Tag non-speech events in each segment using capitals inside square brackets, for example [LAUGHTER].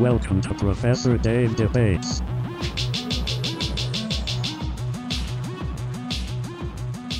Welcome to Professor Dave Debates.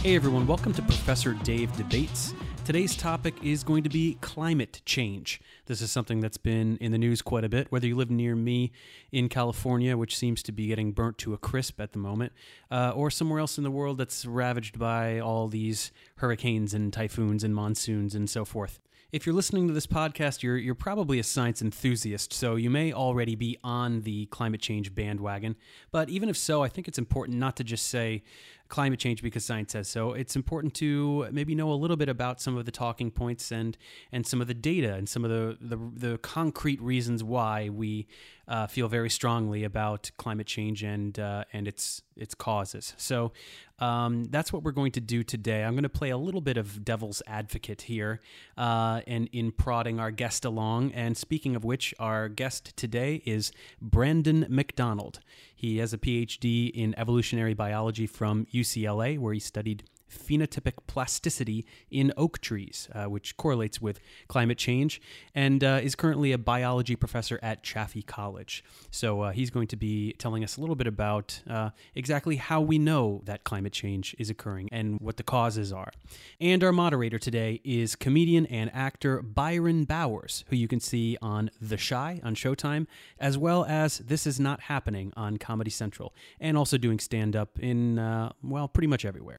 Hey everyone, welcome to Professor Dave Debates. Today's topic is going to be climate change. This is something that's been in the news quite a bit, whether you live near me in California, which seems to be getting burnt to a crisp at the moment, uh, or somewhere else in the world that's ravaged by all these hurricanes and typhoons and monsoons and so forth. If you're listening to this podcast, you're you're probably a science enthusiast, so you may already be on the climate change bandwagon. But even if so, I think it's important not to just say climate change because science says so. It's important to maybe know a little bit about some of the talking points and and some of the data and some of the the, the concrete reasons why we uh, feel very strongly about climate change and uh, and its its causes. So um, that's what we're going to do today. I'm going to play a little bit of devil's advocate here, uh, and in prodding our guest along. And speaking of which, our guest today is Brandon McDonald. He has a PhD in evolutionary biology from UCLA, where he studied phenotypic plasticity in oak trees, uh, which correlates with climate change, and uh, is currently a biology professor at Chaffey College. So uh, he's going to be telling us a little bit about uh, exactly how we know that climate change is occurring and what the causes are. And our moderator today is comedian and actor Byron Bowers, who you can see on The Chi on Showtime, as well as This Is Not Happening on Comedy Central, and also doing stand up in, uh, well, pretty much everywhere.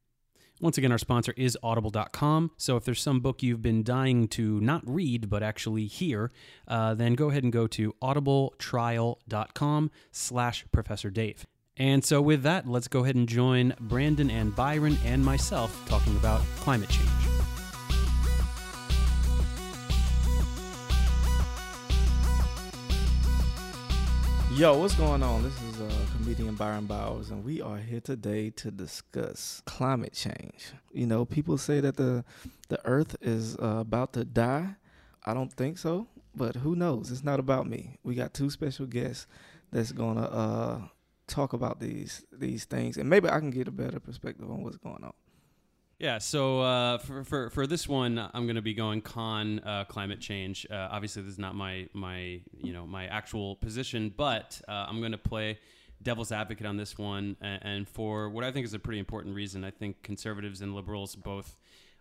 Once again, our sponsor is audible.com. So if there's some book you've been dying to not read but actually hear, uh, then go ahead and go to audibletrial.com slash Professor Dave. And so with that, let's go ahead and join Brandon and Byron and myself talking about climate change. Yo, what's going on? This is uh, comedian Byron Bowers, and we are here today to discuss climate change. You know, people say that the the Earth is uh, about to die. I don't think so, but who knows? It's not about me. We got two special guests that's gonna uh, talk about these these things, and maybe I can get a better perspective on what's going on. Yeah, so uh, for, for for this one, I'm going to be going con uh, climate change. Uh, obviously, this is not my my you know my actual position, but uh, I'm going to play devil's advocate on this one, and, for what I think is a pretty important reason. I think conservatives and liberals both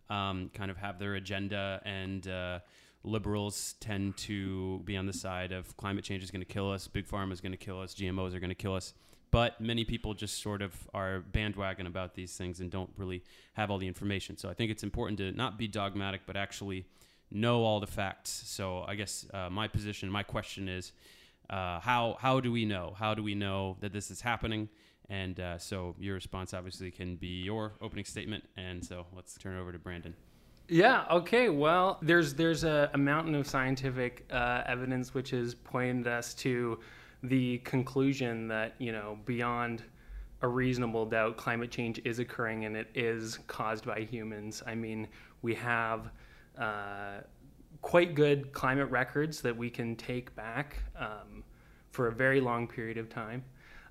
um, kind of have their agenda, and uh, liberals tend to be on the side of climate change is going to kill us, big pharma is going to kill us, GMOs are going to kill us but many people just sort of are bandwagon about these things and don't really have all the information. So I think it's important to not be dogmatic, but actually know all the facts. So I guess uh, my position, my question is, uh, how how do we know? How do we know that this is happening? And uh, so your response obviously can be your opening statement. And so let's turn it over to Brandon. Yeah. Okay. Well, there's there's a, a mountain of scientific uh, evidence which has pointed us to the conclusion that you know beyond a reasonable doubt climate change is occurring and it is caused by humans i mean we have uh, quite good climate records that we can take back um, for a very long period of time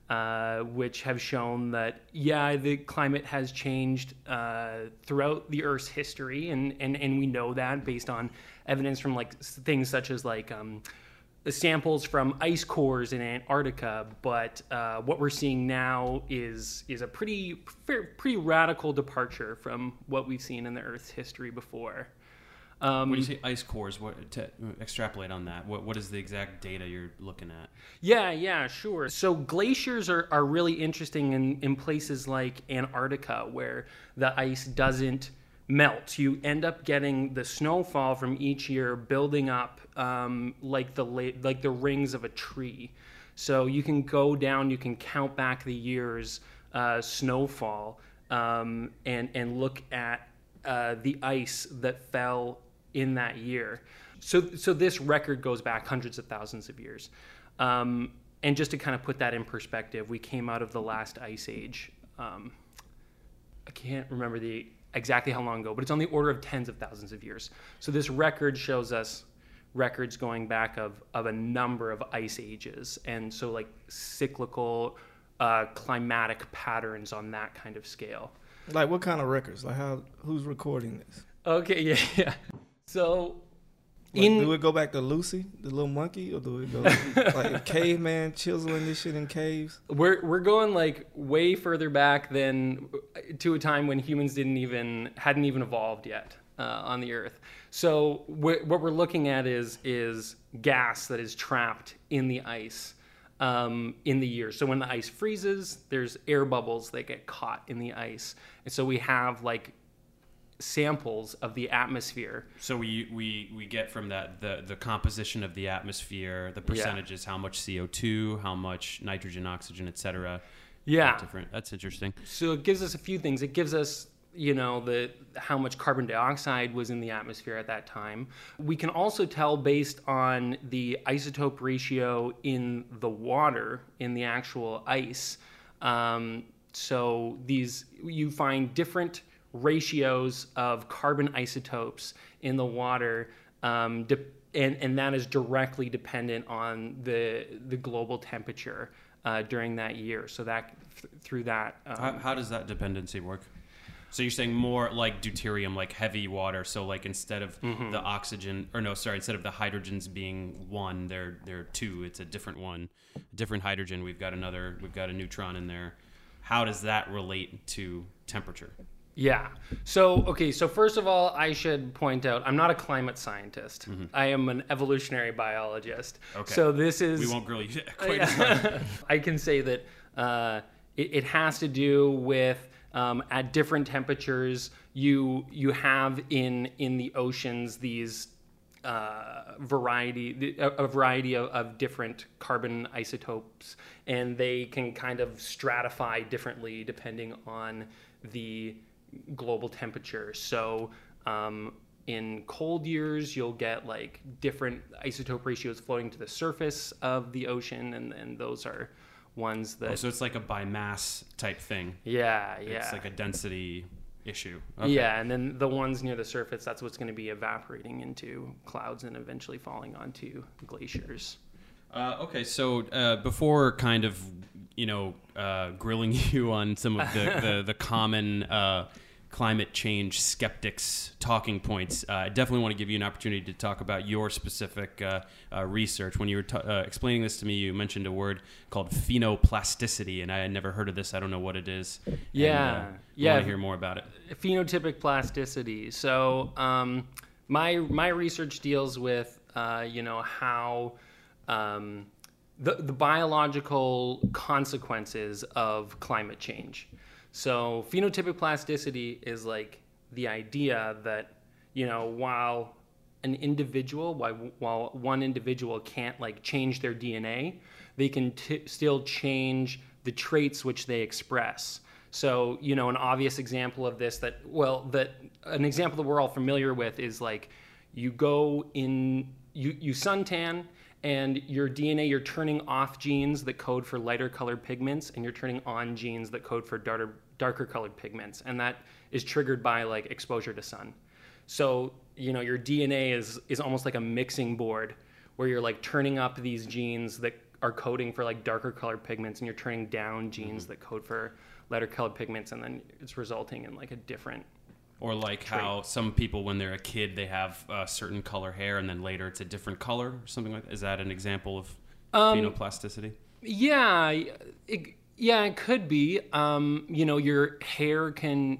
uh, which have shown that yeah the climate has changed uh, throughout the earth's history and, and, and we know that based on evidence from like things such as like um, samples from ice cores in Antarctica, but uh, what we're seeing now is is a pretty pretty radical departure from what we've seen in the Earth's history before. Um, when you say ice cores, what to extrapolate on that? What what is the exact data you're looking at? Yeah, yeah, sure. So glaciers are, are really interesting in, in places like Antarctica, where the ice doesn't melt. You end up getting the snowfall from each year building up um, like the like the rings of a tree. So you can go down, you can count back the years uh, snowfall um, and and look at uh, the ice that fell in that year. So so this record goes back hundreds of thousands of years. Um, and just to kind of put that in perspective, we came out of the last ice age. Um, I can't remember the exactly how long ago, but it's on the order of tens of thousands of years. So this record shows us records going back of, of a number of ice ages. And so, like cyclical uh, climatic patterns on that kind of scale. Like what kind of records? Like how? Who's recording this? Okay, [LAUGHS] yeah, yeah. So Like, In- do it go back to Lucy, the little monkey, or do it go [LAUGHS] like caveman chiseling this shit in caves? We're we're going like way further back than to a time when humans didn't even hadn't even evolved yet uh, on the Earth. So wh- what we're looking at is is gas that is trapped in the ice um, in the year. So when the ice freezes, there's air bubbles that get caught in the ice, and so we have like samples of the atmosphere So we, we, we get from that the, the composition of the atmosphere, the percentages, how much CO2, how much nitrogen, oxygen, etc. Yeah. Different. That's interesting. So it gives us a few things. It gives us, you know, the how much carbon dioxide was in the atmosphere at that time. We can also tell based on the isotope ratio in the water in the actual ice. Um, so these you find different ratios of carbon isotopes in the water. Um, de- and, and that is directly dependent on the the global temperature uh, during that year. So that th- through that um, How, how does that dependency work? So you're saying more like deuterium, like heavy water. So like instead of Mm-hmm. the oxygen, or no, sorry, instead of the hydrogens being one, they're they're two. It's a different one, a different hydrogen. We've got another. We've got a neutron in there. How does that relate to temperature? Yeah. So, okay, so first of all, I should point out I'm not a climate scientist. I am an evolutionary biologist. Okay. So, this is. We won't grill you [LAUGHS] quite as. [LAUGHS] I can say that uh, it, it has to do with um, at different temperatures, you you have in in the oceans these uh, variety a, a variety of, of different carbon isotopes, and they can kind of stratify differently depending on the global temperature. So. Um, in cold years, you'll get like different isotope ratios floating to the surface of the ocean, and, and those are ones that Oh, so it's like a by mass type thing. yeah, yeah. It's like a density issue. Okay. Yeah, and then the ones near the surface, that's what's going to be evaporating into clouds and eventually falling onto glaciers. Uh, okay, so uh, before kind of you know uh, grilling [LAUGHS] you on some of the the, the common uh, climate change skeptics talking points, uh, I definitely want to give you an opportunity to talk about your specific uh, uh, research. When you were t- uh, explaining this to me, you mentioned a word called phenoplasticity, and I had never heard of this. I don't know what it is. And, Yeah, uh, yeah. Want to hear more about it? phenotypic plasticity. So um, my my research deals with uh, you know how um, the the biological consequences of climate change. So phenotypic plasticity is like the idea that you know while an individual while, while one individual can't like change their DNA, they can t- still change the traits which they express. So, you know, an obvious example of this that, well, that an example that we're all familiar with is like you go in, you, you suntan and your DNA, you're turning off genes that code for lighter colored pigments and you're turning on genes that code for darker, darker colored pigments. And that is triggered by like exposure to sun. So, you know, your DNA is, is almost like a mixing board where you're like turning up these genes that are coding for like darker colored pigments and you're turning down genes mm-hmm. that code for lighter colored pigments and then it's resulting in like a different Or like how some people, when they're a kid, they have a certain color hair, and then later it's a different color, or something like that. Is that an example of phenoplasticity? Yeah, it, yeah, it could be. Um, you know, your hair can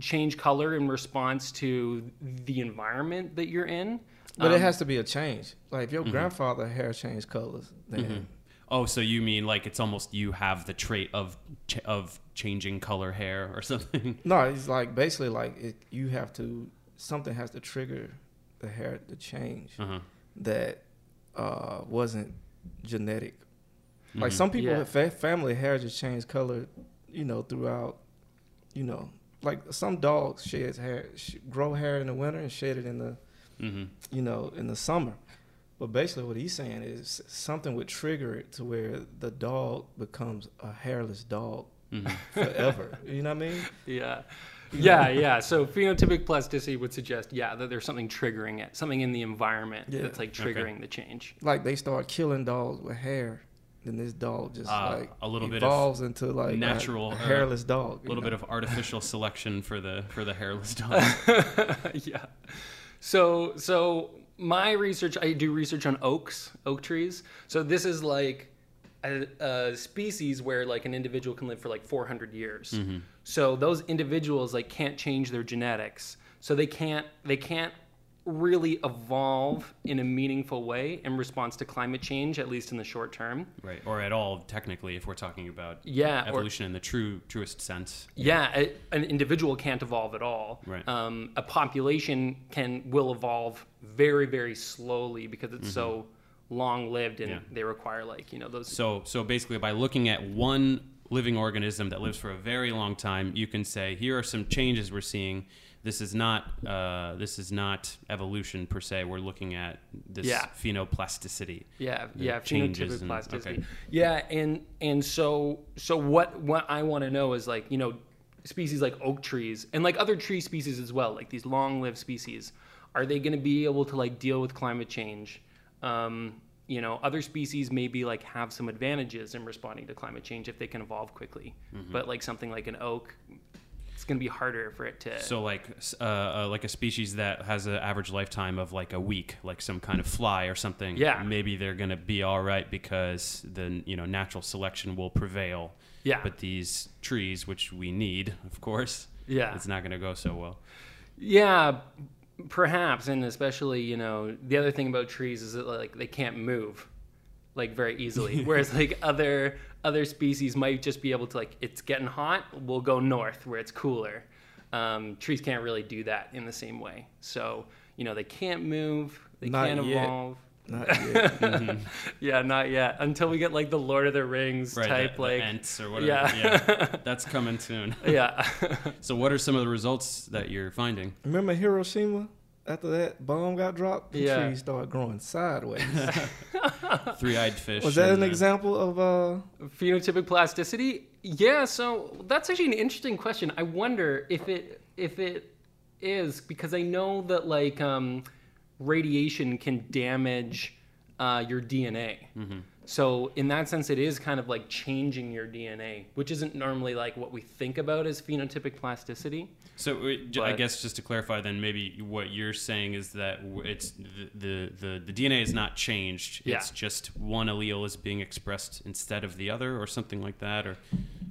change color in response to the environment that you're in. But it Um, has to be a change. Like if your grandfather hair changed colors, then Oh, so you mean like it's almost you have the trait of ch- of changing color hair or [LAUGHS] something? no, it's like basically like it, you have to something has to trigger the hair to change Uh-huh. that uh, wasn't genetic. Like some people, Yeah. fa- family hair just change color, you know, throughout, you know, like some dogs shed hair, sh- grow hair in the winter and shed it in the, Mm-hmm. you know, in the summer. But basically, what he's saying is something would trigger it to where the dog becomes a hairless dog Mm-hmm. [LAUGHS] forever. you know what I mean? Yeah. Yeah, yeah. So phenotypic plasticity would suggest, yeah, that there's something triggering it, something in the environment Yeah. that's like triggering the change. Like they start killing dogs with hair, then this dog just Ah, like a little bit evolves into like natural, a, uh, hairless dog. A little bit of artificial selection for the for the hairless [LAUGHS] dog. yeah. So so my research, I do research on oaks, oak trees. So this is like a, a species where like an individual can live for like 400 years. Mm-hmm. So those individuals like can't change their genetics. So they can't they can't really evolve in a meaningful way in response to climate change, at least in the short term. Right, or at all, technically, if we're talking about Yeah, or- evolution in the true truest sense. Yeah, a, an individual can't evolve at all. Right. Um, a population can will evolve very very slowly because it's so long lived and Yeah. they require like you know those. So, so basically, by looking at one living organism that lives for a very long time, you can say here are some changes we're seeing. This is not uh, this is not evolution per se. We're looking at this Yeah. phenoplasticity. Yeah, yeah, changes and- plasticity. okay. Yeah, and and so so what what I want to know is like you know species like oak trees and like other tree species as well, like these long-lived species, are they going to be able to like deal with climate change? Um, you know, other species maybe like have some advantages in responding to climate change if they can evolve quickly, Mm-hmm. but like something like an oak, it's going to be harder for it to. So, like uh, uh, like a species that has an average lifetime of like a week, like some kind of fly or something. Yeah. maybe they're gonna be all right because the you know natural selection will prevail. Yeah. but these trees, which we need, of course, Yeah. it's not gonna go so well. Yeah, perhaps, and especially you know the other thing about trees is that like they can't move like very easily, [LAUGHS] whereas like other other species might just be able to like it's getting hot, we'll go north where it's cooler. Um, trees can't really do that in the same way, so you know they can't move, they Not can't yet. evolve. Not [LAUGHS] yet. Yeah, not yet. Until we get like the Lord of the Rings Right, type, the, the like ants or whatever. Yeah. Yeah. [LAUGHS] that's coming soon. yeah. So, what are some of the results that you're finding? Remember Hiroshima? After that bomb got dropped, the Yeah. trees started growing sideways. [LAUGHS] Three-eyed fish. Was that an uh, example of uh? phenotypic plasticity yeah so that's actually an interesting question i wonder if it if it is because i know that like um, radiation can damage uh, your dna so in that sense it is kind of like changing your dna which isn't normally like what we think about as phenotypic plasticity So uh, j- I But- guess just to clarify, then maybe what you're saying is that it's the the, the, the DNA is not changed. Yeah. It's just one allele is being expressed instead of the other, or something like that. Or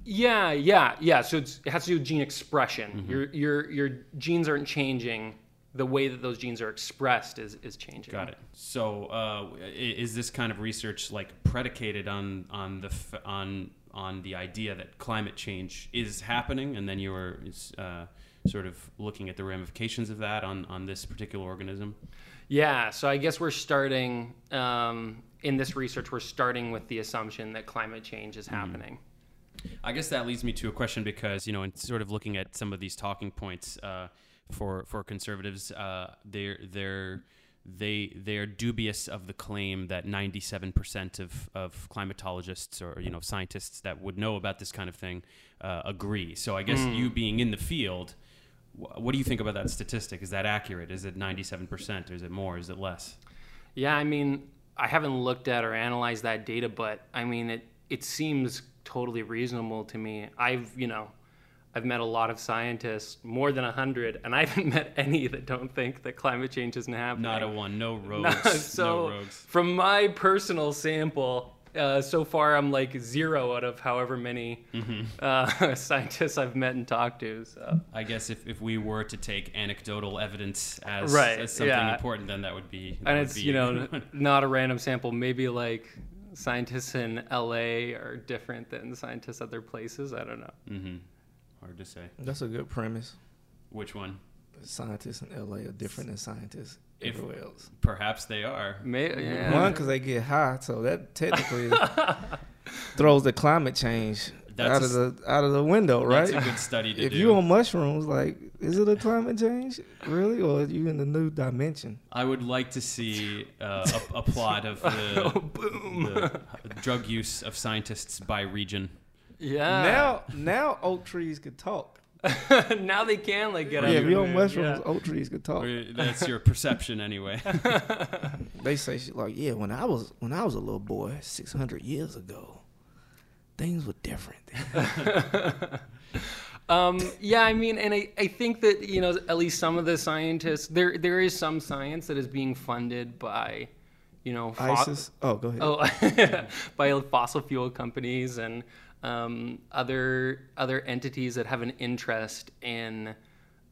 Yeah, yeah, yeah. So it's, it has to do with gene expression. Your your your genes aren't changing. The way that those genes are expressed is is changing. got it. So uh, is this kind of research like predicated on on the f- on on the idea that climate change is happening, and then you were uh, sort of looking at the ramifications of that on on this particular organism? Yeah. So I guess we're starting um, in this research. We're starting with the assumption that climate change is happening. I guess that leads me to a question because you know, in sort of looking at some of these talking points uh, for for conservatives, uh, they're they're they they are dubious of the claim that 97% of, of climatologists or you know scientists that would know about this kind of thing uh, agree. So I guess you being in the field, wh- what do you think about that statistic? Is that accurate? Is it 97%? Or is it more? Is it less? Yeah. I mean, I haven't looked at or analyzed that data, but I mean, it it seems totally reasonable to me. I've you know. I've met a lot of scientists, more than a hundred, and I [LAUGHS] haven't met any that don't think that climate change isn't happening. Not a one. No [LAUGHS] rogues. No, so no rogues. from my personal sample, uh, so far I'm like zero out of however many Mm-hmm. uh, [LAUGHS] scientists I've met and talked to. So I guess if, if we were to take anecdotal evidence as, Right, as something yeah. important, then that would be. that and would it's be you know not a random sample. Maybe like scientists in LA are different than scientists other places. I don't know. hmm Hard to say. That's a good premise. Which one? Scientists in LA are different than scientists If- everywhere else. Perhaps they are. May, yeah. One, because they get high, so that technically [LAUGHS] throws the climate change That's out a of the out of the window, right? That's a good study to do. if do. you on mushrooms, like, is it a climate change, really, or are you in a new dimension? I would like to see uh, a, a plot of the, [LAUGHS] Oh, boom. the drug use of scientists by region. Yeah. Now, now oak trees could talk. [LAUGHS] now they can like get Yeah, up if and you're on move, mushrooms, yeah. oak trees could talk. Or That's your perception, anyway. [LAUGHS] They say shit like, yeah, when I was when I was a little boy, six hundred years ago, things were different. [LAUGHS] Um, yeah, I mean, and I, I think that you know at least some of the scientists there there is some science that is being funded by, you know, fo- ISIS. Oh, go ahead. Oh, by fossil fuel companies and um, other other entities that have an interest in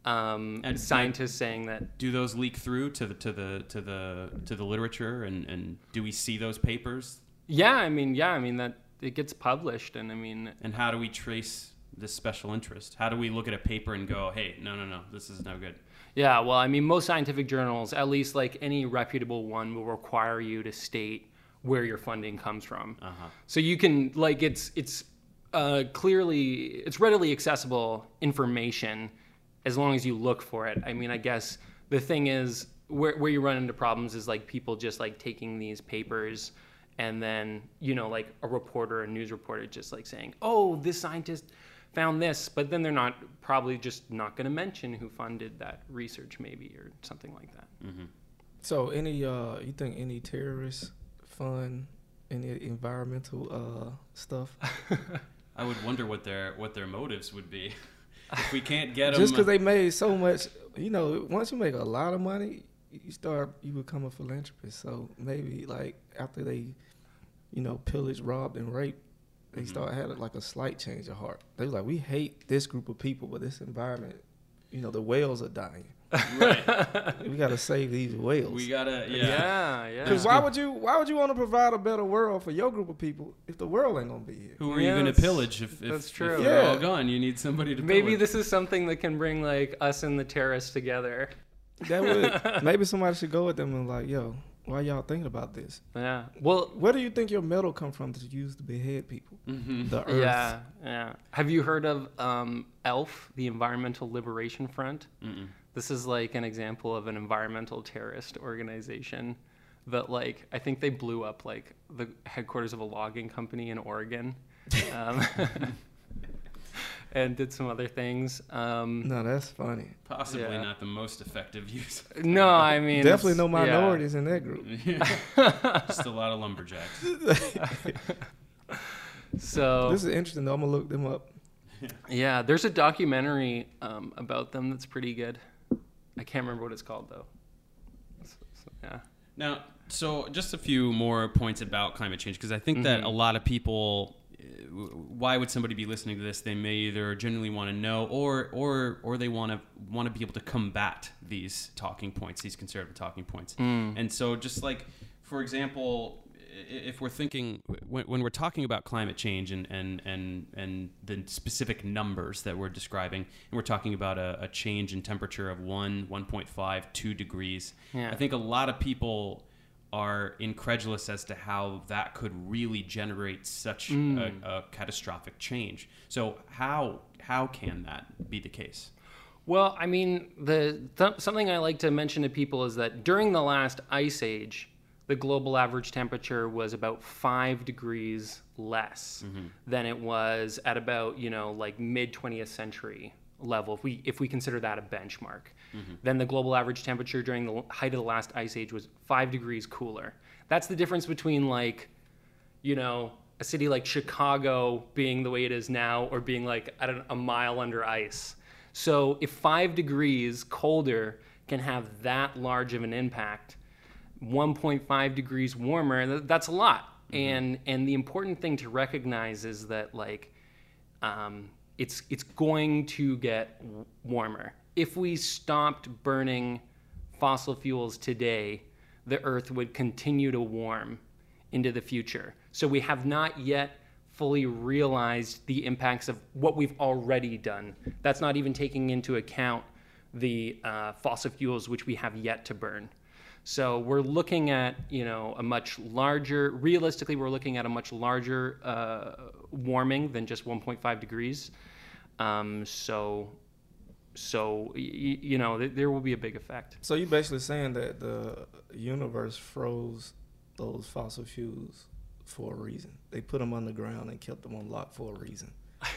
um, And- scientists saying that Do those leak through to the to the to the to the literature, and and do we see those papers? yeah, I mean, yeah, I mean that it gets published, and I mean, And how do we trace this special interest? How do we look at a paper and go, hey, no, no, no, this is no good? Yeah, well, I mean, most scientific journals, at least like any reputable one, will require you to state where your funding comes from. Uh-huh. So you can like it's it's uh, clearly it's readily accessible information as long as you look for it. I mean, I guess the thing is where where you run into problems is like people just like taking these papers and then you know like a reporter, a news reporter, just like saying, "Oh, this scientist." found this but then they're not probably just not going to mention who funded that research maybe or something like that So, any uh, you think any terrorists fund any environmental uh stuff? [LAUGHS] I would wonder what their what their motives would be. [LAUGHS] if we can't get them, Just because they made so much, you know, once you make a lot of money, you start you become a philanthropist. So maybe like after they, you know, pillaged, robbed, and raped, they Mhm. start had like a slight change of heart. They was like, we hate this group of people, but this environment, you know, the whales are dying. Right? we got to save these whales. We gotta, yeah. yeah yeah, Because why would you why would you want to provide a better world for your group of people if the world ain't gonna be here? Who are Yeah, you going to that's- pillage if, if, that's if true. they're Yeah. all gone? You need somebody to maybe pillage. this is something that can bring like us and the terrorists together That would [LAUGHS] maybe somebody should go with them and like, yo, why y'all thinking about this? yeah well Where do you think your metal come from to use to behead people? Mhm. The earth. yeah yeah have you heard of um, elf the environmental liberation front Mm-mm. This is like an example of an environmental terrorist organization that like i think they blew up like the headquarters of a logging company in oregon um, [LAUGHS] and did some other things um, No, that's funny. Possibly Yeah. not the most effective use. no i mean Definitely it's- no yeah. minorities in that group. [LAUGHS] Just a lot of lumberjacks. [LAUGHS] so This is interesting though. I'm gonna look them up. Yeah, there's a documentary um, about them that's pretty good. I can't remember what it's called though. So- so, yeah. Now, so just a few more points about climate change because I think that Mhm. a lot of people, uh, why would somebody be listening to this? They may either genuinely want to know, or or or they want to want to be able to combat these talking points, these conservative talking points. And so, just like for example, if we're thinking when, when we're talking about climate change and, and, and, and the specific numbers that we're describing, and we're talking about a, a change in temperature of 1, 1.5, 2 degrees, Yeah. I think a lot of people are incredulous as to how that could really generate such a, mm. a catastrophic change. So how how can that be the case? Well, I mean, the th- something I like to mention to people is that during the last ice age, the global average temperature was about five degrees less mm-hmm. than it was at about you know like mid 20th century level. If we if we consider that a benchmark, mm-hmm. then the global average temperature during the height of the last ice age was five degrees cooler. That's the difference between like you know, a city like Chicago being the way it is now or being like at a mile under ice. So if five degrees colder can have that large of an impact, 1.5 degrees warmer, that's a lot. And and the important thing to recognize is that like um, it's it's going to get warmer. If we stopped burning fossil fuels today, the Earth would continue to warm into the future. So we have not yet fully realized the impacts of what we've already done. That's not even taking into account the uh, fossil fuels which we have yet to burn. So we're looking at you know a much larger. Realistically, we're looking at a much larger uh, warming than just 1.5 degrees. Um, so so you know th- there will be a big effect. So you're basically saying that the universe froze those fossil fuels for a reason. They put them underground and kept them on lock for a reason. [LAUGHS]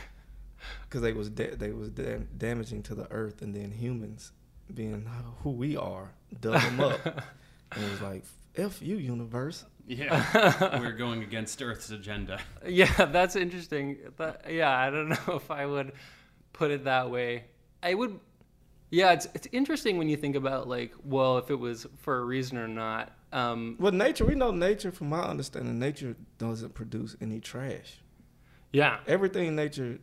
Because they was da- they was dam- damaging to the earth, and then humans, being who we are, dug them up. [LAUGHS] and it was like, "F you, universe." Yeah, [LAUGHS] we're going against Earth's agenda. Yeah, that's interesting. That, yeah, I don't [LAUGHS] know if I would put it that way. I would. Yeah, it's it's interesting when you think about like, well, if it was for a reason or not. Um, Well, nature, we know nature, from my understanding, nature doesn't produce any trash. yeah. Everything nature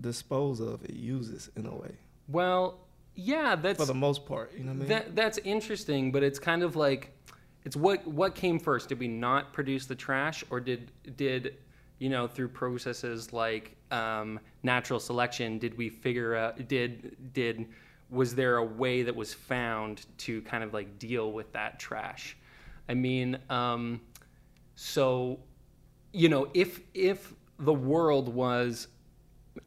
dispose of, it uses in a way, Well, yeah, that's for the most part. You know what I mean? That that's interesting, but it's kind of like it's what what came first? Did we not produce the trash, or did did you know through processes like um, natural selection did we figure out did did was there a way that was found to kind of like deal with that trash? I mean, um, so you know if if the world was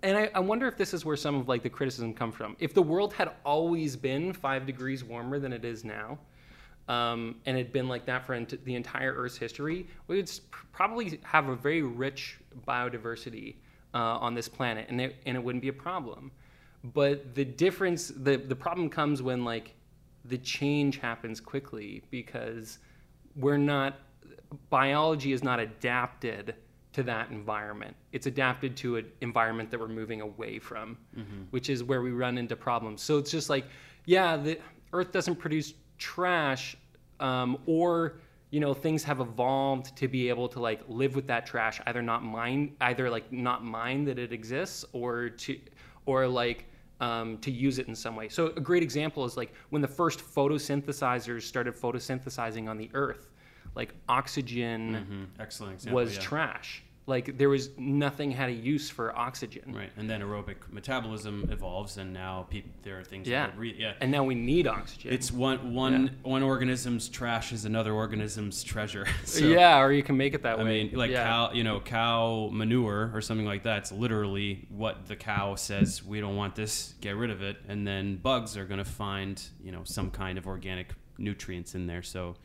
and I, I wonder if this is where some of like the criticism come from. If the world had always been five degrees warmer than it is now, um, and had been like that for ent- the entire Earth's history, we would probably have a very rich biodiversity uh, on this planet, and it, and it wouldn't be a problem. But the difference, the the problem comes when like the change happens quickly because we're not biology is not adapted to that environment. It's adapted to an environment that we're moving away from, which is where we run into problems. So it's just like, yeah, the Earth doesn't produce trash, um, or you know, things have evolved to be able to like live with that trash, either not mind, either like not mind that it exists, or to, or like um, to use it in some way. So a great example is like when the first photosynthesizers started photosynthesizing on the Earth, like oxygen Mhm. Excellent example. was yeah. trash. Like there was nothing had a use for oxygen. Right, and then aerobic metabolism evolves, and now peop there are things. Yeah. That breathe. Yeah. And now we need oxygen. It's one one one organism's trash is another organism's treasure. [LAUGHS] so, yeah, or you can make it that I way. I mean, like yeah. cow, you know, cow manure or something like that. It's literally what the cow says. We don't want this. Get rid of it. And then bugs are going to find, you know, some kind of organic nutrients in there. So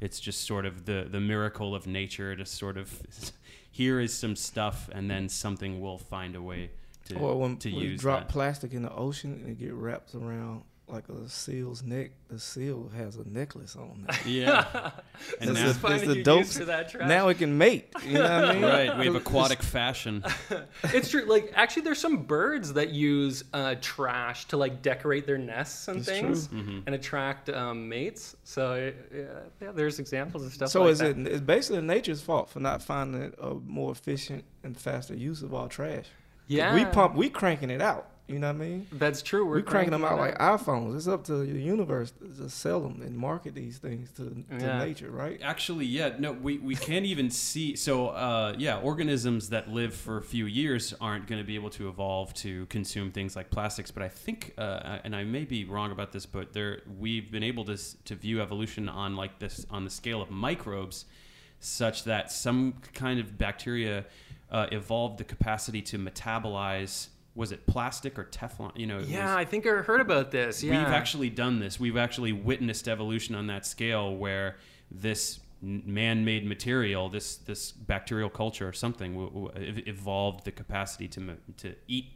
it's just sort of the the miracle of nature to sort of [LAUGHS] here is some stuff, and then something will find a way to or when to we use drop that. plastic in the ocean and it get wrapped around like a seal's neck, the seal has a necklace on it. [LAUGHS] Yeah. [LAUGHS] and This now, is- Finding it's the dope- use for that trash. now it can mate. You know what I mean? right, we have aquatic fashion. [LAUGHS] it's true. Like actually, there's some birds that use uh, trash to like decorate their nests and It's things. Mm-hmm. and attract um, mates. So yeah, yeah, there's examples of stuff. So like is that. it? It's basically nature's fault for not finding a more efficient and faster use of all trash. Yeah, we pump, we cranking it out. You know what I mean? That's true. We're we cranking them out like iPhones. It's up to the universe to sell them and market these things to, to Yeah. nature, right? Actually, yeah, no, we, we can't even see. So, uh, yeah, organisms that live for a few years aren't going to be able to evolve to consume things like plastics. But I think, uh, and I may be wrong about this, but there we've been able to to view evolution on like this on the scale of microbes, such that some kind of bacteria uh, evolved the capacity to metabolize. Was it plastic or Teflon? You know, Yeah, was- I think I heard about this. Yeah, We've actually done this. We've actually witnessed evolution on that scale where this man-made material, this this bacterial culture or something, w- w- evolved the capacity to to eat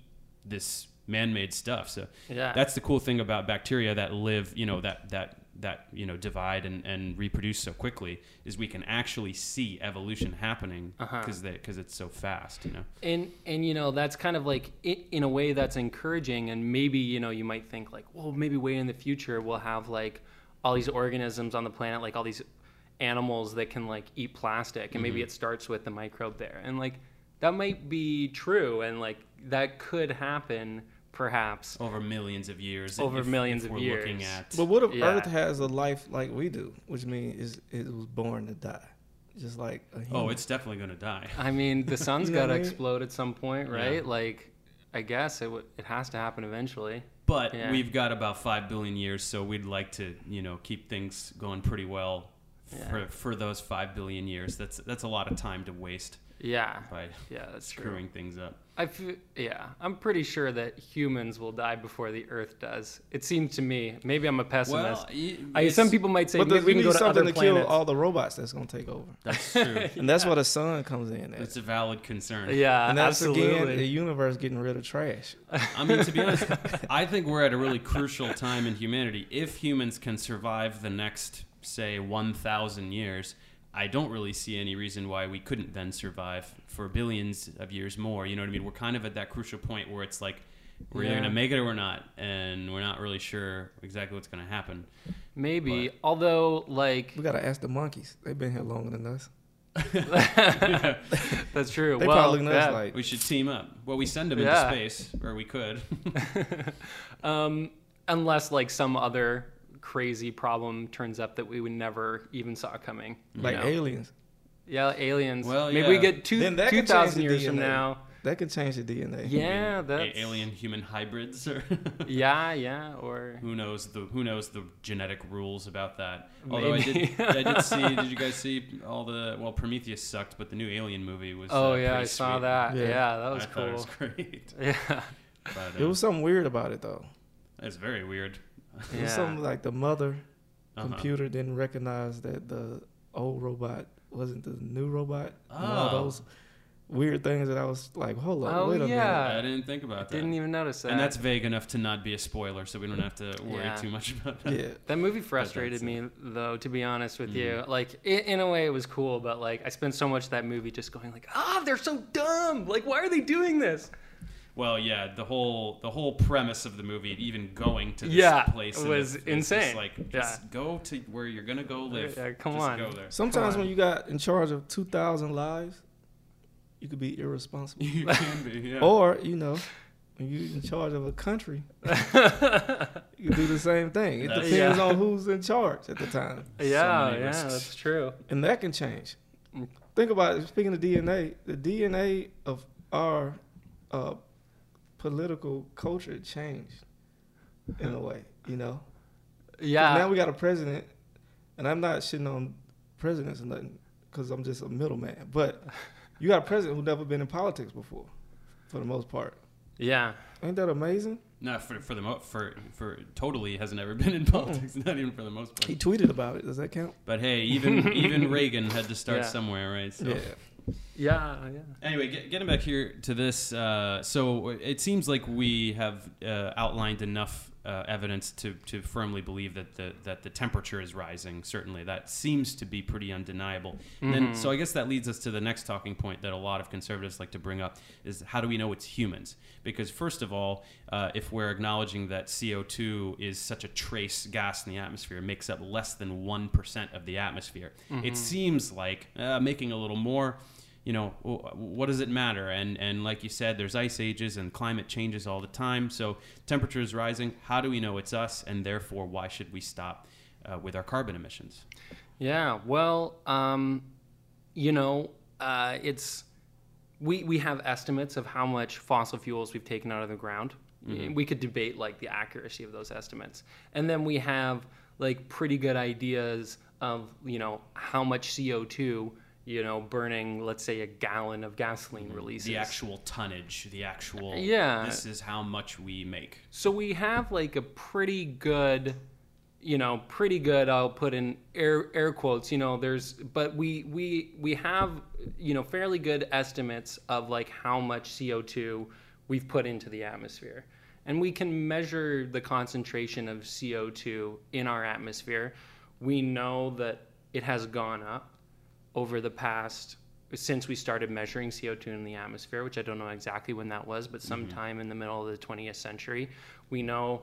this man-made stuff. So Yeah. that's the cool thing about bacteria that live, you know, that that that you know divide and, and reproduce so quickly is we can actually see evolution happening Uh-huh. because because it's so fast, you know. and and you know that's kind of like i in a way that's encouraging. And maybe you know you might think like well maybe way in the future we'll have like all these organisms on the planet like all these animals that can like eat plastic. And maybe it starts with the microbe there. And like that might be true. And like that could happen perhaps Over millions of years. Over millions of we're looking years. at But what if Yeah. Earth has a life like we do, which means is it was born to die, just like a oh, human? Oh, it's definitely going to die. i mean the [LAUGHS] sun's You know got to I mean? explode at some point Yeah. right like i guess it, w- it has to happen eventually But Yeah. we've got about five billion years, so we'd like to, you know, keep things going pretty well for, for those five billion years. That's that's a lot of time to waste yeah by yeah that's true screwing things up. I yeah, I'm pretty sure that humans will die before the Earth does. It seems to me. Maybe I'm a pessimist. y- I, it's- some people might say but maybe we need go to something other to kill all the robots that's gonna take over, that's true. [LAUGHS] and that's where the sun comes in. At. It's a valid concern. yeah, and that's absolutely. again the universe getting rid of trash. I mean, to be honest, [LAUGHS] I think we're at a really crucial time in humanity. If humans can survive the next, say, 1,000 years, I don't really see any reason why we couldn't then survive for billions of years more. You know what I mean? We're kind of at that crucial point where it's like we're either gonna make it or we're not, and we're not really sure exactly what's gonna happen. Maybe. Although, like, We gotta ask the monkeys. They've been here longer than us. [LAUGHS] that's true. They well, probably looking yeah. like, We should team up. Well, we send them Yeah. into space, or we could. [LAUGHS] um, unless like some other crazy problem turns up that we would never even saw coming. like know? aliens. Yeah, aliens. Well, maybe we get two Then that two could thousand change the years from now. That could change the DNA. Yeah, A- that's alien human hybrids, or [LAUGHS] Yeah, yeah, or who knows the who knows the genetic rules about that. Although I Maybe. did, [LAUGHS] I did see. Did you guys see all the? Well, Prometheus sucked, but the new Alien movie was. oh uh, yeah, I saw sweet. that. Yeah. Yeah, that was I cool. thought it was great. [LAUGHS] yeah, But, It uh, was something weird about it though. it's very weird. [LAUGHS] It yeah. something like the mother Uh-huh. computer didn't recognize that the old robot wasn't the new robot. And all Oh. those weird things that I was like, hold on, Oh, wait a yeah. I didn't think about that. Didn't even notice that. and that's vague enough to not be a spoiler, so we don't have to worry Yeah. too much [LAUGHS] about that. Yeah. That movie frustrated that's me, though. To be honest with Mm. you, like i in a way, it was cool, but like I spent so much of that movie just going like, ah, they're so dumb. Like, why are they doing this? Well, yeah, the whole the whole premise of the movie, even going to this Yeah, place, was the- it's insane. Just like, Yeah. just go to where you're gonna go live. Yeah, come Just on. go there. Sometimes on. when you got in charge of two thousand lives, you could be irresponsible. [LAUGHS] You [LAUGHS] can be, yeah. Or, you know, when you're in charge of a country, [LAUGHS] you do the same thing. It That's- depends Yeah. on who's in charge at the time. yeah, many yeah, risks. that's true. And that can change. Mm. Think about it. Speaking of DNA, the DNA of our uh, political culture changed in a way, you know? Yeah, Now we got a president, and I'm not shitting on presidents or nothing because I'm just a middleman. But you got a president who never been in politics before, for the most part. yeah. Ain't that amazing? No, for for the mo- for for totally has never [LAUGHS] been in politics, not even for the most part. He tweeted about it. Does that count? But hey, even even [LAUGHS] Reagan had to start Yeah. somewhere, right? So. Yeah. Yeah, yeah. Anyway, get, getting back here to this, uh, so it seems like we have uh, outlined enough uh, evidence to, to firmly believe that the that the temperature is rising. Certainly, that seems to be pretty undeniable. And then, so I guess that leads us to the next talking point that a lot of conservatives like to bring up is how do we know it's humans? Because first of all, uh, if we're acknowledging that CO two is such a trace gas in the atmosphere, makes up less than one percent of the atmosphere. It seems like uh, making a little more you know what does it matter? And and like you said there's ice ages and climate changes all the time. So temperature is rising. How do we know it's us? And therefore why should we stop uh, with our carbon emissions? Yeah, well, um, you know, uh, it's we we have estimates of how much fossil fuels we've taken out of the ground. We could debate like the accuracy of those estimates, and then we have like pretty good ideas of you know how much CO two you know burning let's say a gallon of gasoline mm, releases. the actual tonnage the actual Yeah. this is how much we make So we have like a pretty good, you know, pretty good. I'll put in air air quotes. You know, there's, but we we we have you know fairly good estimates of like how much CO two we've put into the atmosphere, and we can measure the concentration of CO two in our atmosphere. We know that it has gone up over the past since we started measuring CO2 in the atmosphere, which I don't know exactly when that was, but sometime in the middle of the 20th century, we know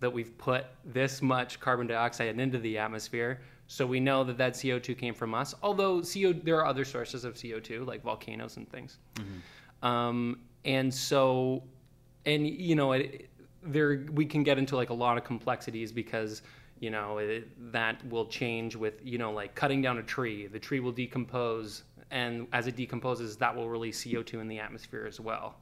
that we've put this much carbon dioxide into the atmosphere. So we know that that CO2 came from us. Although CO, there are other sources of CO2 like volcanoes and things. Um, and so, and you know, it, there we can get into like a lot of complexities because you know it, that will change with you know like cutting down a tree. The tree will decompose, and as it decomposes, that will release CO2 in the atmosphere as well.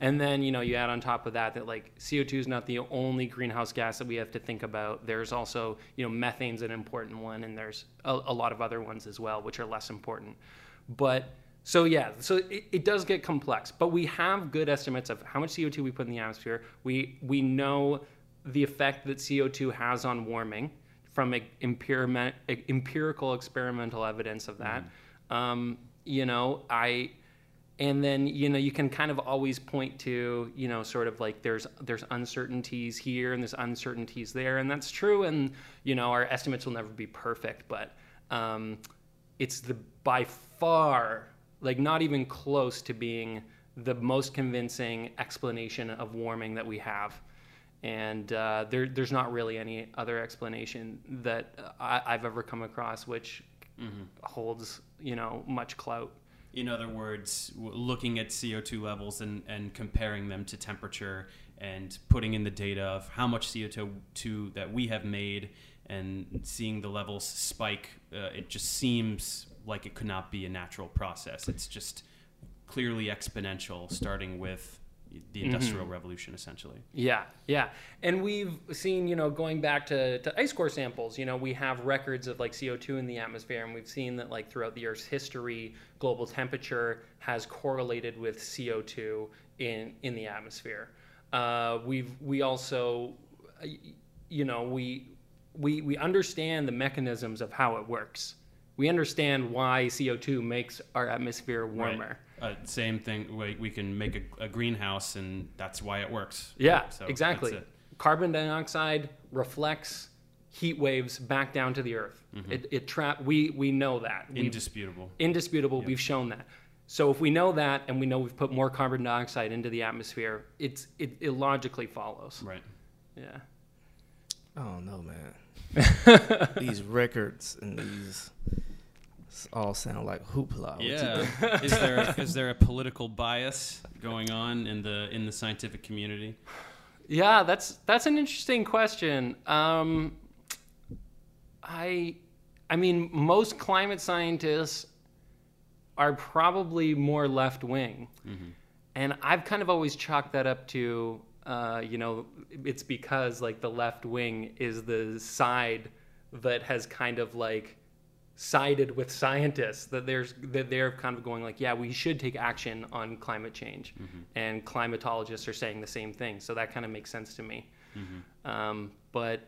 And then you know you add on top of that that like CO2 is not the only greenhouse gas that we have to think about. There's also you know methane's an important one, and there's a, a lot of other ones as well which are less important. But so yeah, so it, it does get complex, but we have good estimates of how much CO2 we put in the atmosphere. We we know the effect that CO2 has on warming from empirical experimental evidence of that. Um, you know, I and then you know you can kind of always point to you know sort of like there's there's uncertainties here and there's uncertainties there and that's true and you know our estimates will never be perfect but um, it's the by far like not even close to being the most convincing explanation of warming that we have. And uh, there, there's not really any other explanation that I, I've ever come across which holds, you know, much clout. In other words, looking at CO2 levels and, and comparing them to temperature and putting in the data of how much CO2 that we have made and seeing the levels spike, uh, it just seems like it could not be a natural process. It's just clearly exponential, starting with the Industrial Revolution, essentially. Yeah, yeah. And we've seen, you know, going back to, to ice core samples, you know, we have records of like CO2 in the atmosphere, and we've seen that like throughout the Earth's history, global temperature has correlated with CO2 in in the atmosphere. Uh, we've we also, uh, you know, we we we understand the mechanisms of how it works. We understand why CO2 makes our atmosphere warmer. Uh, same thing. We, we can make a, a greenhouse, and that's why it works. Yeah, So exactly. Carbon dioxide reflects heat waves back down to the earth. It, it trap. We we know that. We've- Indisputable. indisputable. We've shown that. So if we know that, and we know we've put more carbon dioxide into the atmosphere, it's it, it logically follows. Right. Yeah. I don't know, man. [LAUGHS] these records and these all sound like hoopla. What Yeah. [LAUGHS] is there is there a political bias going on in the in the scientific community? Yeah, that's that's an interesting question. Um, I, I mean, most climate scientists are probably more left wing, and I've kind of always chalked that up to, uh, you know, it's because like the left wing is the side that has kind of like sided with scientists that there's that they're kind of going like yeah we should take action on climate change. And climatologists are saying the same thing. So that kind of makes sense to me. Um, but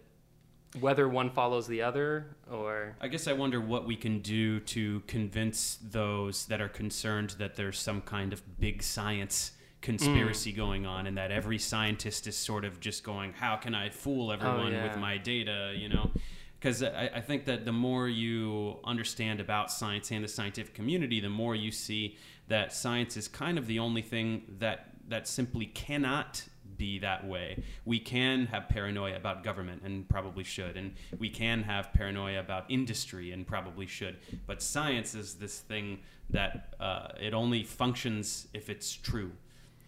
whether one follows the other or I guess I wonder what we can do to convince those that are concerned that there's some kind of big science conspiracy going on and that every scientist is sort of just going, how can I fool everyone yeah. with my data, you know? Because I, I think that the more you understand about science and the scientific community, the more you see that science is kind of the only thing that that simply cannot be that way. We can have paranoia about government and probably should, and we can have paranoia about industry and probably should. But science is this thing that uh, it only functions if it's true.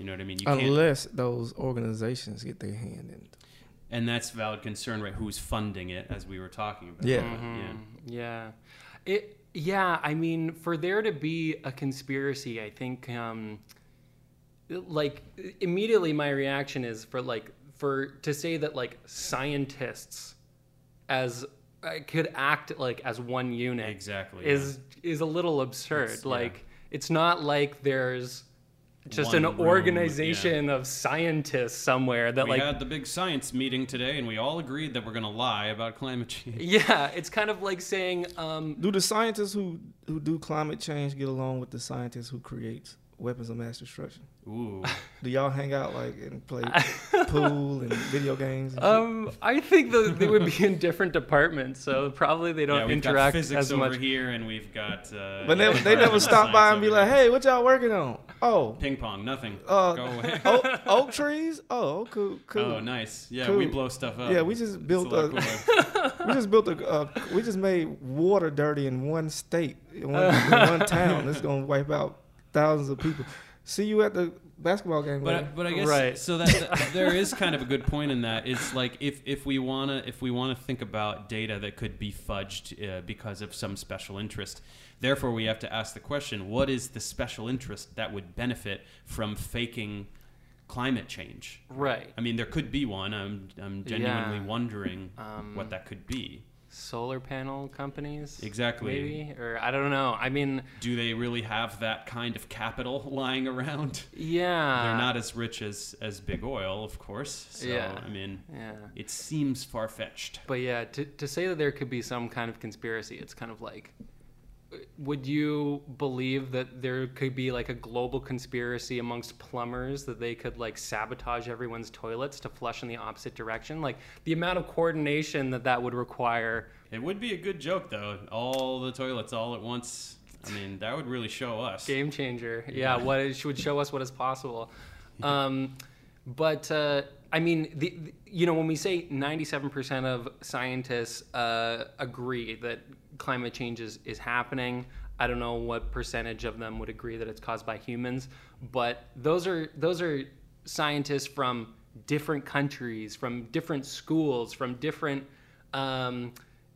You know what I mean? You can't, Unless those organizations get their hand in. it. and that's a valid concern, right? Who's funding it, as we were talking about? Yeah. But, yeah. Yeah it yeah i mean for there to be a conspiracy i think um like immediately my reaction is for like for to say that like scientists as uh, could act like as one unit Exactly. is is a little absurd It's- yeah. like it's not like there's just One an room, organization of scientists somewhere that like we like had the big science meeting today, and we all agreed that we're going to lie about climate change. [LAUGHS] yeah it's kind of like saying um Do the scientists who who do climate change get along with the scientists who create weapons of mass destruction? Ooh. Do y'all hang out like and play [LAUGHS] pool and video games? And shit? Um, I think that they would be in different departments, so probably they don't we've got interact physics as over much. here, and we've got. Uh, but they, they [LAUGHS] never stop by and be like, here. "Hey, what y'all working on? Oh, Ping pong, nothing. uh, Go away. [LAUGHS] oak, [LAUGHS] oak trees. Oh, cool, cool. Oh, nice. Yeah, we blow stuff up. Yeah, we just built lot a- [LAUGHS] We just built a. Uh, we just made water dirty in one state, in one, in one town. It's gonna wipe out thousands of people. See you at the basketball game. later. But but I guess Right. so that, that there is kind of a good point in that. It's like if if we wanna if we wanna think about data that could be fudged uh, because of some special interest, therefore we have to ask the question: What is the special interest that would benefit from faking climate change? Right. I mean, there could be one. I'm I'm genuinely Yeah. wondering Um, what that could be. Solar panel companies. Exactly. Maybe, or I don't know. I mean, Do they really have that kind of capital [LAUGHS] lying around? yeah. They're not as rich as as big oil, of course. So Yeah. I mean, Yeah. it seems far fetched. But yeah, to, to say that there could be some kind of conspiracy, it's kind of like, would you believe that there could be like a global conspiracy amongst plumbers that they could like sabotage everyone's toilets to flush in the opposite direction? Like the amount of coordination that that would require. It would be a good joke though. All the toilets all at once. I mean, that would really show us. Game changer. Yeah, what it would show us what is possible. Um, but uh, I mean, the, the- you know, when we say 97% of scientists uh, agree that climate change is, is happening, I don't know what percentage of them would agree that it's caused by humans, but those are those are scientists from different countries, from different schools, from different. Um,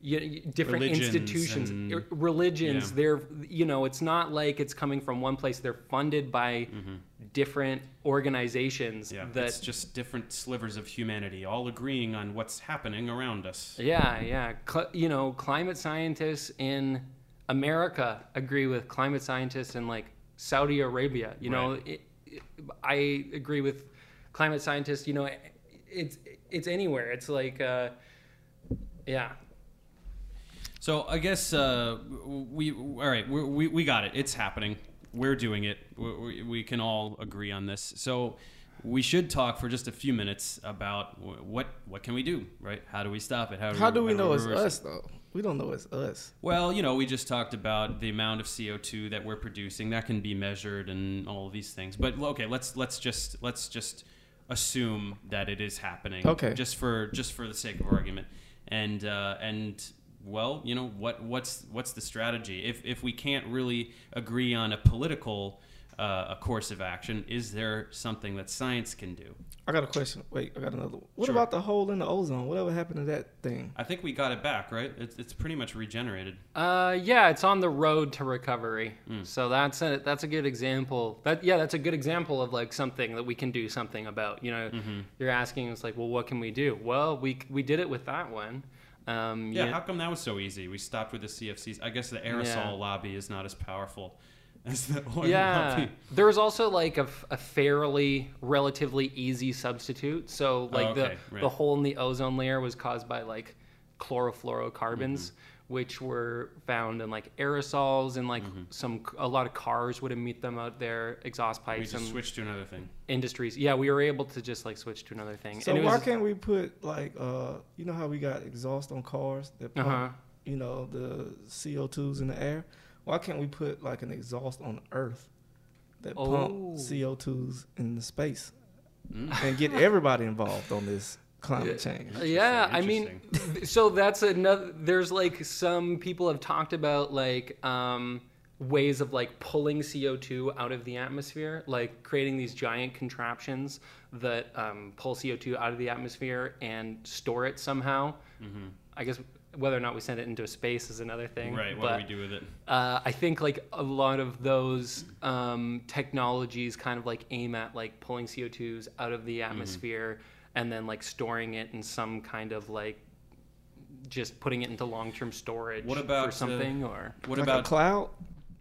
y- y- different Religions institutions, and- religions. Yeah. They're, you know, it's not like it's coming from one place. They're funded by different organizations Yeah, that it's just different slivers of humanity all agreeing on what's happening around us. Yeah, yeah. Cl- you know, climate scientists in America agree with climate scientists in like Saudi Arabia. You know, Right. it, it, I agree with climate scientists. You know, it's it's anywhere. It's like, uh, yeah, So I guess uh, we all right. We, we we got it. It's happening. We're doing it. We, we, we can all agree on this. So we should talk for just a few minutes about what what can we do, right? How do we stop it? How do we know it's reverse it? us though? We don't know it's us. Well, you know, we just talked about the amount of CO2 that we're producing that can be measured and all of these things. But okay, let's let's just let's just assume that it is happening. Okay. Just for just for the sake of argument, and uh, and well, you know what what's what's the strategy if if we can't really agree on a political uh, a course of action? Is there something that science can do? I got a question. Wait, I got another one. What Sure. about the hole in the ozone? Whatever happened to that thing? I think we got it back, right? It's, it's pretty much regenerated. uh, yeah. It's on the road to recovery. Hmm. So that's a that's a good example. That yeah, that's a good example of like something that we can do something about. You know, Mm-hmm. you're asking us like, well, what can we do? Well, we we did it with that one. Um, Yeah, you- how come that was so easy? We stopped with the CFCs. I guess the aerosol Yeah. lobby is not as powerful [LAUGHS] as the oil Yeah, lobby. there was also like a fairly relatively easy substitute. So like Oh, okay, the right. the hole in the ozone layer was caused by like chlorofluorocarbons, Mm-hmm. Which were found in like aerosols and like Mm-hmm. some a lot of cars would emit them out their exhaust pipes. We pipes just and switched to another thing. industries. Yeah, we were able to just like switch to another thing. So and it why was, can't we put like uh you know how we got exhaust on cars that pump, Uh-huh. you know the CO2s in the air? Why can't we put like an exhaust on Earth that Oh. pump CO2s in the space Mm. and get everybody involved on this climate change? Yeah, I mean, so that's another. There's like some people have talked about like um, ways of like pulling CO2 out of the atmosphere, like creating these giant contraptions that um, pull CO2 out of the atmosphere and store it somehow. I guess whether or not we send it into space is another thing. Mm-hmm. Right, what but, do we do with it? uh, I think like a lot of those um, technologies kind of like aim at like pulling CO2s out of Mm-hmm. the atmosphere and then like storing it in some kind of like just putting it into long-term storage What about, for uh, something or What like about a cloud?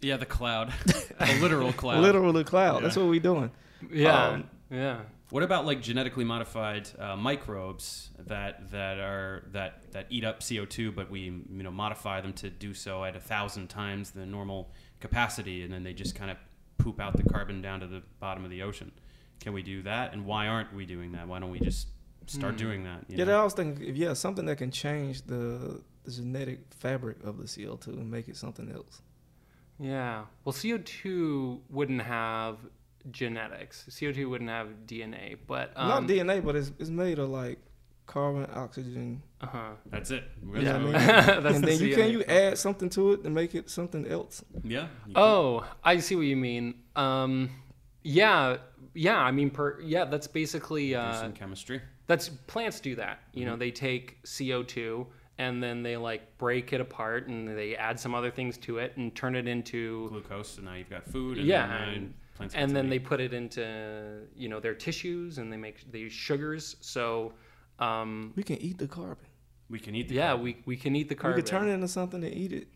yeah, the cloud, [LAUGHS] a literal cloud. Literally cloud. That's what we're doing. yeah Um, yeah What about like genetically modified uh, microbes that that are that that eat up CO two, but we you know modify them to do so at a thousand times the normal capacity, and then they just kind of poop out the carbon down to the bottom of the ocean. Can we do that? And why aren't we doing that? Why don't we just start Hmm. doing that? you Yeah, know? I was thinking, if yeah, something that can change the, the genetic fabric of the CO2 and make it something else. yeah well CO2 wouldn't have genetics CO2 wouldn't have DNA but um, Not DNA, but it's, it's made of like carbon, oxygen. uh-huh That's it. You That's know what what I [LAUGHS] mean? That's and the then you can you add something to it to make it something else. yeah. Oh, I see what you mean. Um, yeah, yeah. I mean, per yeah. That's basically uh, some chemistry. that's plants do that. You Mm-hmm. know, they take CO two and then they like break it apart and they add some other things to it and turn it into Glucose. So now you've got food. And yeah, and, plants and then they put it into you know their tissues and they make they use sugars. So um, We can eat the carbon. we can eat the yeah, carbon. we we can eat the carbon. We can turn it into something and eat it.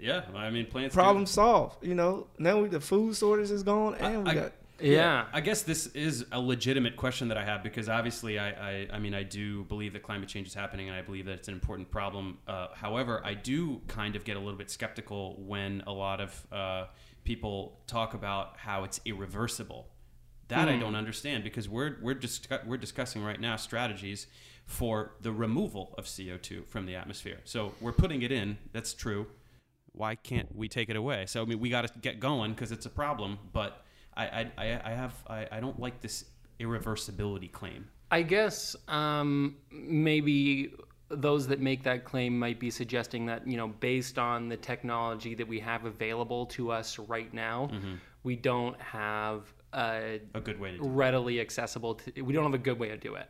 Yeah. I mean, plants. do- Problem solved. You know, now we, the food shortage is gone, and we I- got Yeah. I guess this is a legitimate question that I have because obviously I, I, I mean I do believe that climate change is happening and I believe that it's an important problem. Uh, however, I do kind of get a little bit skeptical when a lot of uh, people talk about how it's irreversible. That I don't understand because we're we're discu- we're discussing right now strategies for the removal of CO two from the atmosphere. So we're putting it in. That's true. Why can't we take it away? So I mean, we got to get going because it's a problem. But I I, I, have I, I don't like this irreversibility claim. I guess um, maybe those that make that claim might be suggesting that you know based on the technology that we have available to us right now, we don't have a A good way to do. it. readily accessible. To, we don't have a good way to do it.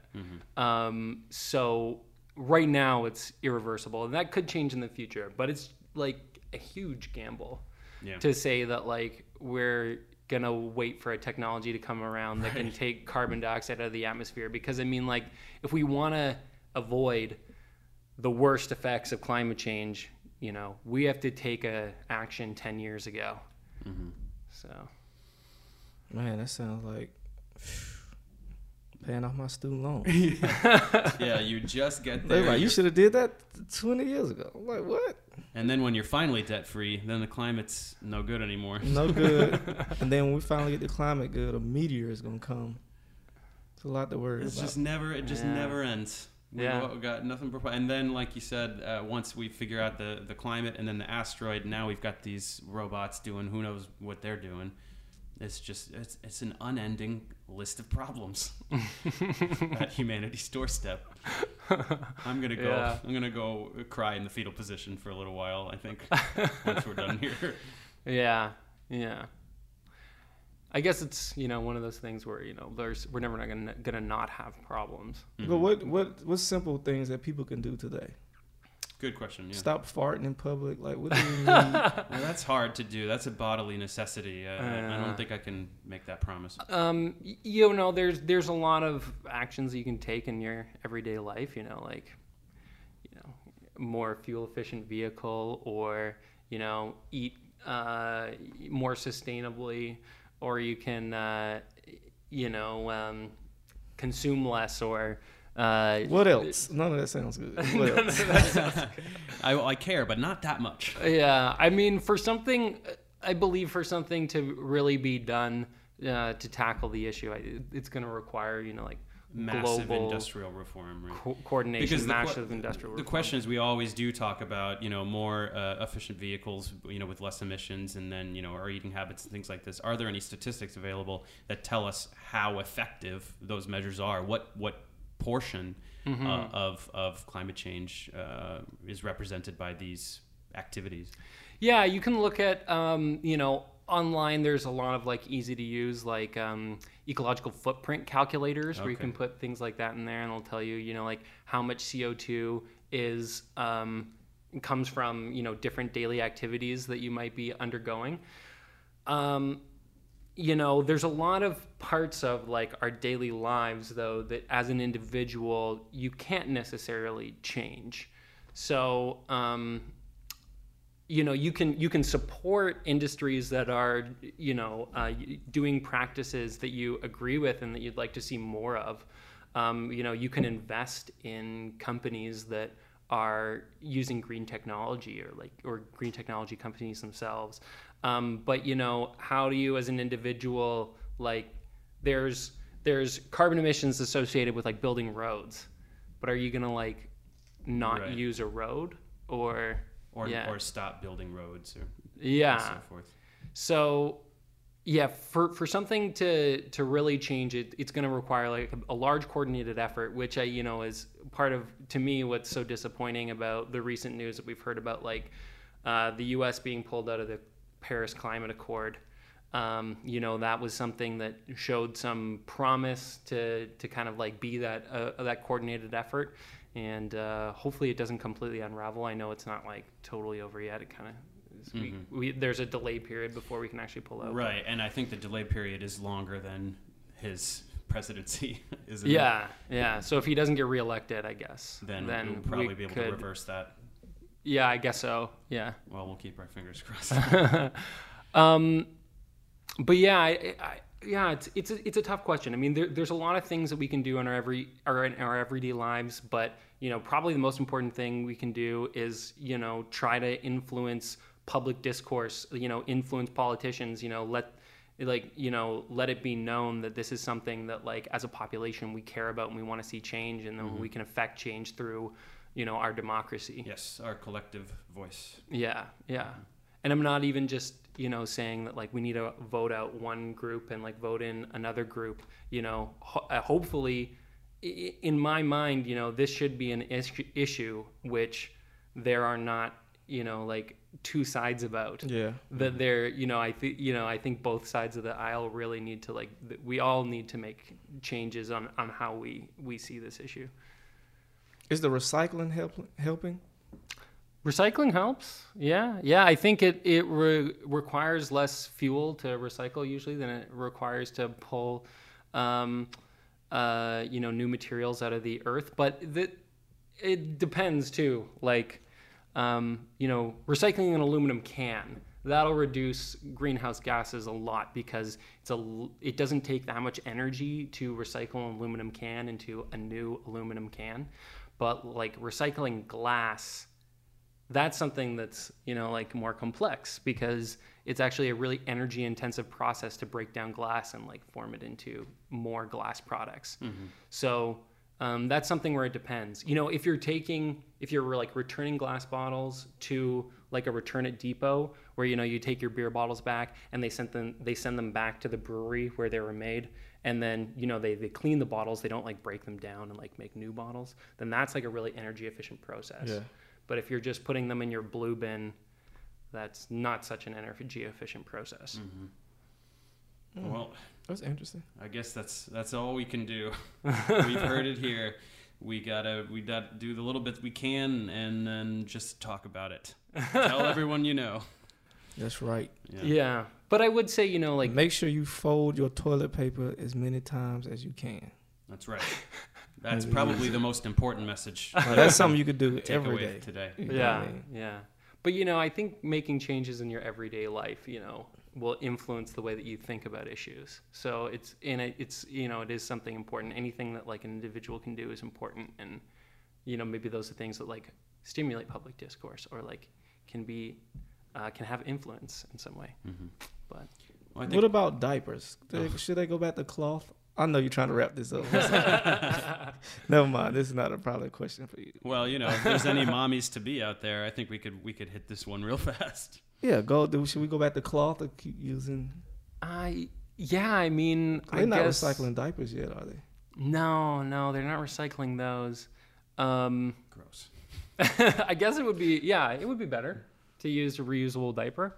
Um, so right now it's irreversible, and that could change in the future. But it's like a huge gamble Yeah. to say that like we're gonna wait for a technology to come around that can take carbon dioxide out of the atmosphere. Because I mean, like if we want to avoid the worst effects of climate change, you know, we have to take a action ten years ago. Mm-hmm. So. Man, that sounds like paying off my student loan. [LAUGHS] yeah, you just get They there. like, you should have did that 20 years ago. I'm like, what? and then when you're finally debt free, then the climate's no good anymore. No good. [LAUGHS] and then when we finally get the climate good, a meteor is gonna come. It's a lot to worry It's about. just never. It just Yeah. never ends. We Yeah. got, got nothing. Propo- and then, like you said, uh, once we figure out the the climate and then the asteroid, now we've got these robots doing who knows what they're doing. It's just it's it's an unending list of problems [LAUGHS] at humanity's doorstep. I'm gonna go. Yeah. I'm gonna go cry in the fetal position for a little while. I think once we're done here. [LAUGHS] Yeah, yeah. I guess it's you know one of those things where you know there's we're never not gonna gonna not have problems. Mm-hmm. But what what what simple things that people can do today? Good question. Yeah. Stop farting in public. Like, what do you [LAUGHS] need? Well, that's hard to do. That's a bodily necessity. Uh, I Uh. don't think I can make that promise. Um, you know, there's there's a lot of actions you can take in your everyday life. You know, like you know, more fuel efficient vehicle, or you know, eat uh, more sustainably, or you can uh, you know um, consume less, or uh, what else? None of that sounds good. [LAUGHS] What else? [LAUGHS] I, I care, but not that much. Yeah, I mean, for something, I believe for something to really be done uh, to tackle the issue, I, it's going to require, you know, like Massive global industrial reform. Right? co- coordination, the, massive que- industrial. the reform. question is, we always do talk about you know more uh, efficient vehicles, you know, with less emissions, and then you know our eating habits and things like this. Are there any statistics available that tell us how effective those measures are? What what portion Mm-hmm. uh, of of climate change uh, is represented by these activities? Yeah, you can look at, um, you know, online. There's a lot of like easy to use like um, ecological footprint calculators where you can put things like that in there, and it'll tell you, you know, like how much CO2 is um, comes from you know different daily activities that you might be undergoing. Um, you know, there's a lot of parts of like our daily lives though that as an individual you can't necessarily change. So, um, you know, you can you can support industries that are you know uh, doing practices that you agree with and that you'd like to see more of. Um, you know, you can invest in companies that are using green technology or like or green technology companies themselves. Um, but you know, how do you as an individual like there's there's carbon emissions associated with like building roads, but are you gonna like not Right. use a road or Or, yeah. or stop building roads or yeah and so forth. so yeah for for something to to really change it it's going to require like a, a large coordinated effort which i you know is part of to me what's so disappointing about the recent news that we've heard about like uh, the us being pulled out of the paris climate accord. Um, you know that was something that showed some promise to to kind of like be that uh, that coordinated effort. And uh, hopefully it doesn't completely unravel. I know it's not like totally over yet. It kind of we, we, there's a delay period before we can actually pull out. Right, and I think the delay period is longer than his presidency, [LAUGHS] isn't it? yeah yeah. So if he doesn't get reelected i guess Then, then we'll probably we be able could, to reverse that. Yeah i guess so yeah Well, we'll keep our fingers [LAUGHS] crossed. Um, but yeah, I, I, yeah, it's it's a, it's a tough question. I mean, there, there's a lot of things that we can do in our every our, in our everyday lives, but you know, probably the most important thing we can do is you know try to influence public discourse. You know, influence politicians. You know, let like you know let it be known that this is something that like as a population we care about and we want to see change, and then we can affect change through you know our democracy. yes, our collective voice. Yeah, yeah. and I'm not even just you know saying that like we need to vote out one group and like vote in another group. You know, ho- uh, hopefully, in my mind, you know, this should be an is- issue which there are not you know like two sides about Yeah. that there you know i think you know i think both sides of the aisle really need to like we all need to make changes on on how we we see this issue Is the recycling help, helping? recycling helps yeah yeah i think it it re- requires less fuel to recycle usually than it requires to pull um uh you know new materials out of the earth but that it depends too like um, you know, recycling an aluminum can that'll reduce greenhouse gases a lot because it's a it doesn't take that much energy to recycle an aluminum can into a new aluminum can. But like recycling glass, that's something that's you know like more complex because it's actually a really energy intensive process to break down glass and like form it into more glass products. So um, that's something where it depends. You know, if you're taking, if you're like returning glass bottles to like a return at depot, where you know you take your beer bottles back and they send them, they send them back to the brewery where they were made, and then you know they they clean the bottles, they don't like break them down and like make new bottles. Then that's like a really energy efficient process. Yeah. But if you're just putting them in your blue bin, that's not such an energy efficient process. Mm-hmm. Mm. Well, that was interesting. I guess that's that's all we can do. [LAUGHS] We've heard it here. We gotta we gotta do the little bits we can, and then just talk about it. [LAUGHS] Tell everyone you know. That's right. Yeah. Yeah. But I would say, you know, like Make sure you fold your toilet paper as many times as you can. That's right. [LAUGHS] That's probably the most important message. [LAUGHS] Now, that's something you could do [LAUGHS] Take every away day. today. You yeah I mean? yeah but you know i think making changes in your everyday life you know will influence the way that you think about issues so it's in it it's you know it is something important anything that like an individual can do is important and you know maybe those are things that like stimulate public discourse or like can be uh, can have influence in some way Mhm. But Well, I think What about diapers? They- Should they go back to cloth? I know you're trying to wrap this up. [LAUGHS] Never mind. This is not a probably question for you. Well, you know, if there's any mommies to be out there, I think we could we could hit this one real [LAUGHS] fast. Yeah, go. Do should we go back to cloth or keep using? i yeah i mean They're i not guess recycling diapers yet, are they? no no they're not recycling those um Gross. [LAUGHS] I guess it would be yeah, it would be better to use a reusable diaper.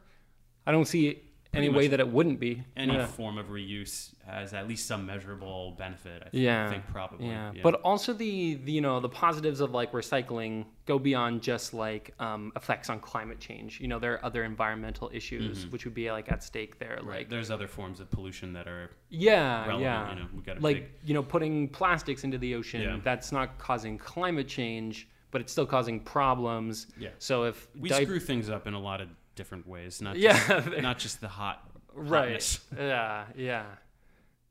I don't see any way that it wouldn't be. Any yeah. form of reuse has at least some measurable benefit. I th- Yeah, think probably. yeah. but also the, the you know the positives of like recycling go beyond just like um, effects on climate change. You know there are other environmental issues which would be like at stake there. Mm-hmm. right. Like there's other forms of pollution that are yeah, relevant. yeah. You know, we got like big you know putting plastics into the ocean Yeah. that's not causing climate change, but it's still causing problems. yeah. So if We dip- screw things up in a lot of different ways. Not yeah, just, [LAUGHS] not just the hot right, [LAUGHS] yeah, yeah,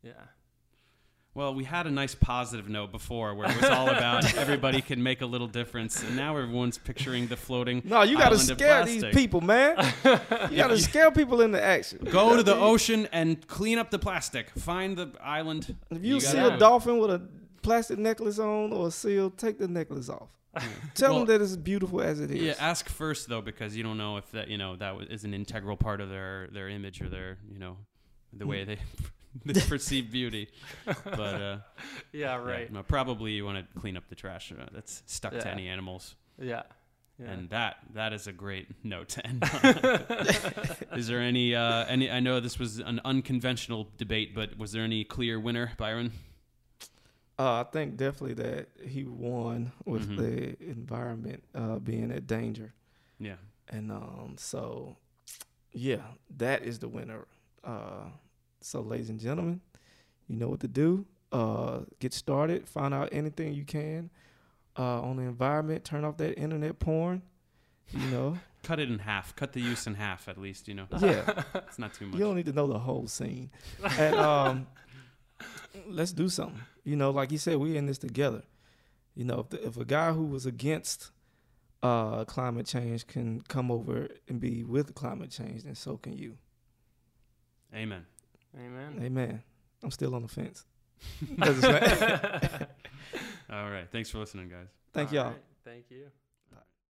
yeah. Well, we had a nice positive note before where it was all about [LAUGHS] everybody can make a little difference, and now everyone's picturing the floating. No, you got to scare these people, man. You got to scare people into action. Go to the ocean and clean up the plastic. Find the island. If you, You see gotta- a dolphin with a plastic necklace on or a seal, take the necklace off. Tell Well- them that it's beautiful as it is. Yeah, ask first though, because you don't know if that you know that is an integral part of their their image or their you know the way they, [LAUGHS] they perceive beauty. But uh, [LAUGHS] Yeah, yeah, right. no, probably you want to clean up the trash uh, that's stuck to any animals. Yeah. yeah. And that that is a great note to end [LAUGHS] on. is there any uh, any? I know this was an unconventional debate, but was there any clear winner, Byron? Uh, I think definitely that he won with Mhm. the environment uh, being at danger. Yeah. And um, so, yeah, that is the winner. Uh, so, ladies and gentlemen, you know what to do. Uh, get started. Find out anything you can uh, on the environment. Turn off that internet porn. You know, [LAUGHS] Cut it in half. Cut the use in half, at least. You know, yeah. [LAUGHS] it's not too much. You don't need to know the whole scene. [LAUGHS] And um, let's do something. You know, like you said, we're in this together. You know, if, the, if a guy who was against uh, climate change can come over and be with climate change, then so can you. Amen. Amen. Amen. I'm still on the fence. [LAUGHS] 'Cause it's [LAUGHS] All right. Thanks for listening, guys. Thank All y'all. right. Thank you.